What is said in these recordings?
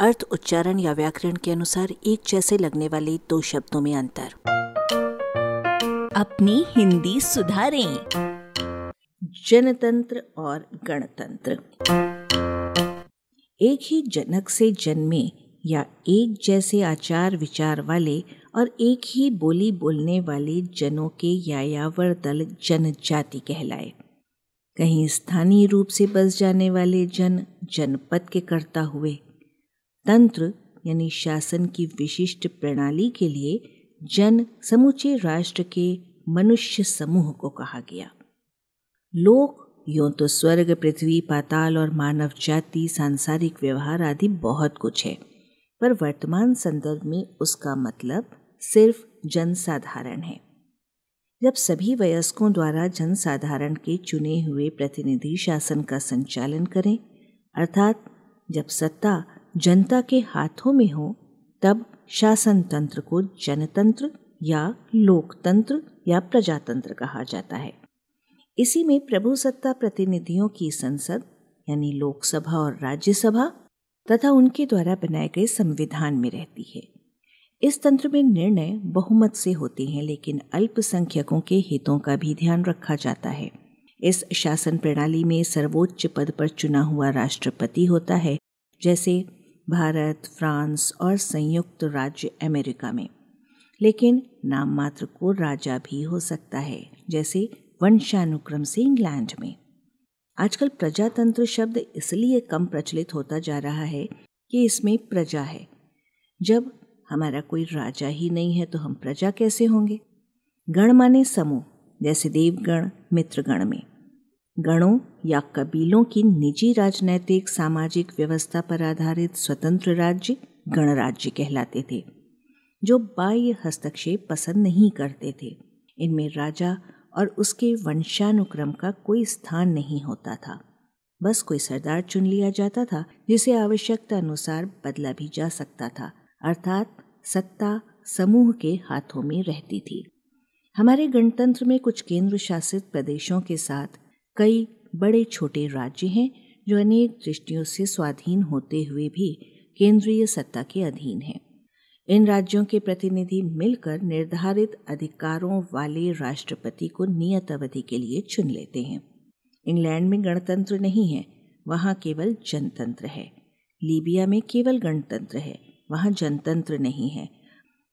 अर्थ, उच्चारण या व्याकरण के अनुसार एक जैसे लगने वाले दो शब्दों में अंतर। अपनी हिंदी सुधारें। जनतंत्र और गणतंत्र। एक ही जनक से जन्मे या एक जैसे आचार, विचार वाले और एक ही बोली बोलने वाले जनों के यायावर दल जनजाति कहलाए। कहीं स्थानीय रूप से बस जाने वाले जन जनपद के करता हुए। तंत्र, यानी शासन की विशिष्ट प्रणाली के लिए जन समूचे राष्ट्र के मनुष्य समूह को कहा गया। लोक, यूँ तो स्वर्ग, पृथ्वी, पाताल और मानव जाति, सांसारिक व्यवहार आदि बहुत कुछ है, पर वर्तमान संदर्भ में उसका मतलब सिर्फ़ जनसाधारण है। जब सभी वयस्कों द्वारा जनसाधारण के चुने हुए प्रतिनिधि शासन का संचालन करें, अर्थात जब सत्ता जनता के हाथों में हो, तब शासन तंत्र को जनतंत्र या लोकतंत्र या प्रजातंत्र कहा जाता है। इसी में प्रभु सत्ता प्रतिनिधियों की संसद, यानी लोकसभा और राज्यसभा, तथा उनके द्वारा बनाए गए संविधान में रहती है। इस तंत्र में निर्णय बहुमत से होते हैं, लेकिन अल्पसंख्यकों के हितों का भी ध्यान रखा जाता है। इस शासन प्रणाली में सर्वोच्च पद पर चुना हुआ राष्ट्रपति होता है, जैसे भारत, फ्रांस और संयुक्त राज्य अमेरिका में। लेकिन नाम मात्र को राजा भी हो सकता है, जैसे वंशानुक्रम से इंग्लैंड में। आजकल प्रजातंत्र शब्द इसलिए कम प्रचलित होता जा रहा है कि इसमें प्रजा है। जब हमारा कोई राजा ही नहीं है तो हम प्रजा कैसे होंगे? गण माने समूह, जैसे देवगण, मित्रगण में। गणों या कबीलों की निजी राजनैतिक, सामाजिक व्यवस्था पर आधारित स्वतंत्र राज्य गणराज्य कहलाते थे, जो बाह्य हस्तक्षेप पसंद नहीं करते थे। इनमें राजा और उसके वंशानुक्रम का कोई स्थान नहीं होता था। बस कोई सरदार चुन लिया जाता था, जिसे आवश्यकता अनुसार बदला भी जा सकता था, अर्थात सत्ता समूह के हाथों में रहती थी। हमारे गणतंत्र में कुछ केंद्र शासित प्रदेशों के साथ कई बड़े छोटे राज्य हैं जो अनेक दृष्टियों से स्वाधीन होते हुए भी केंद्रीय सत्ता के अधीन हैं। इन राज्यों के प्रतिनिधि मिलकर निर्धारित अधिकारों वाले राष्ट्रपति को नियत अवधि के लिए चुन लेते हैं। इंग्लैंड में गणतंत्र नहीं है, वहाँ केवल जनतंत्र है। लीबिया में केवल गणतंत्र है, वहाँ जनतंत्र नहीं है।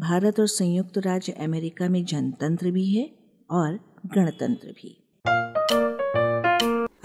भारत और संयुक्त राज्य अमेरिका में जनतंत्र भी है और गणतंत्र भी।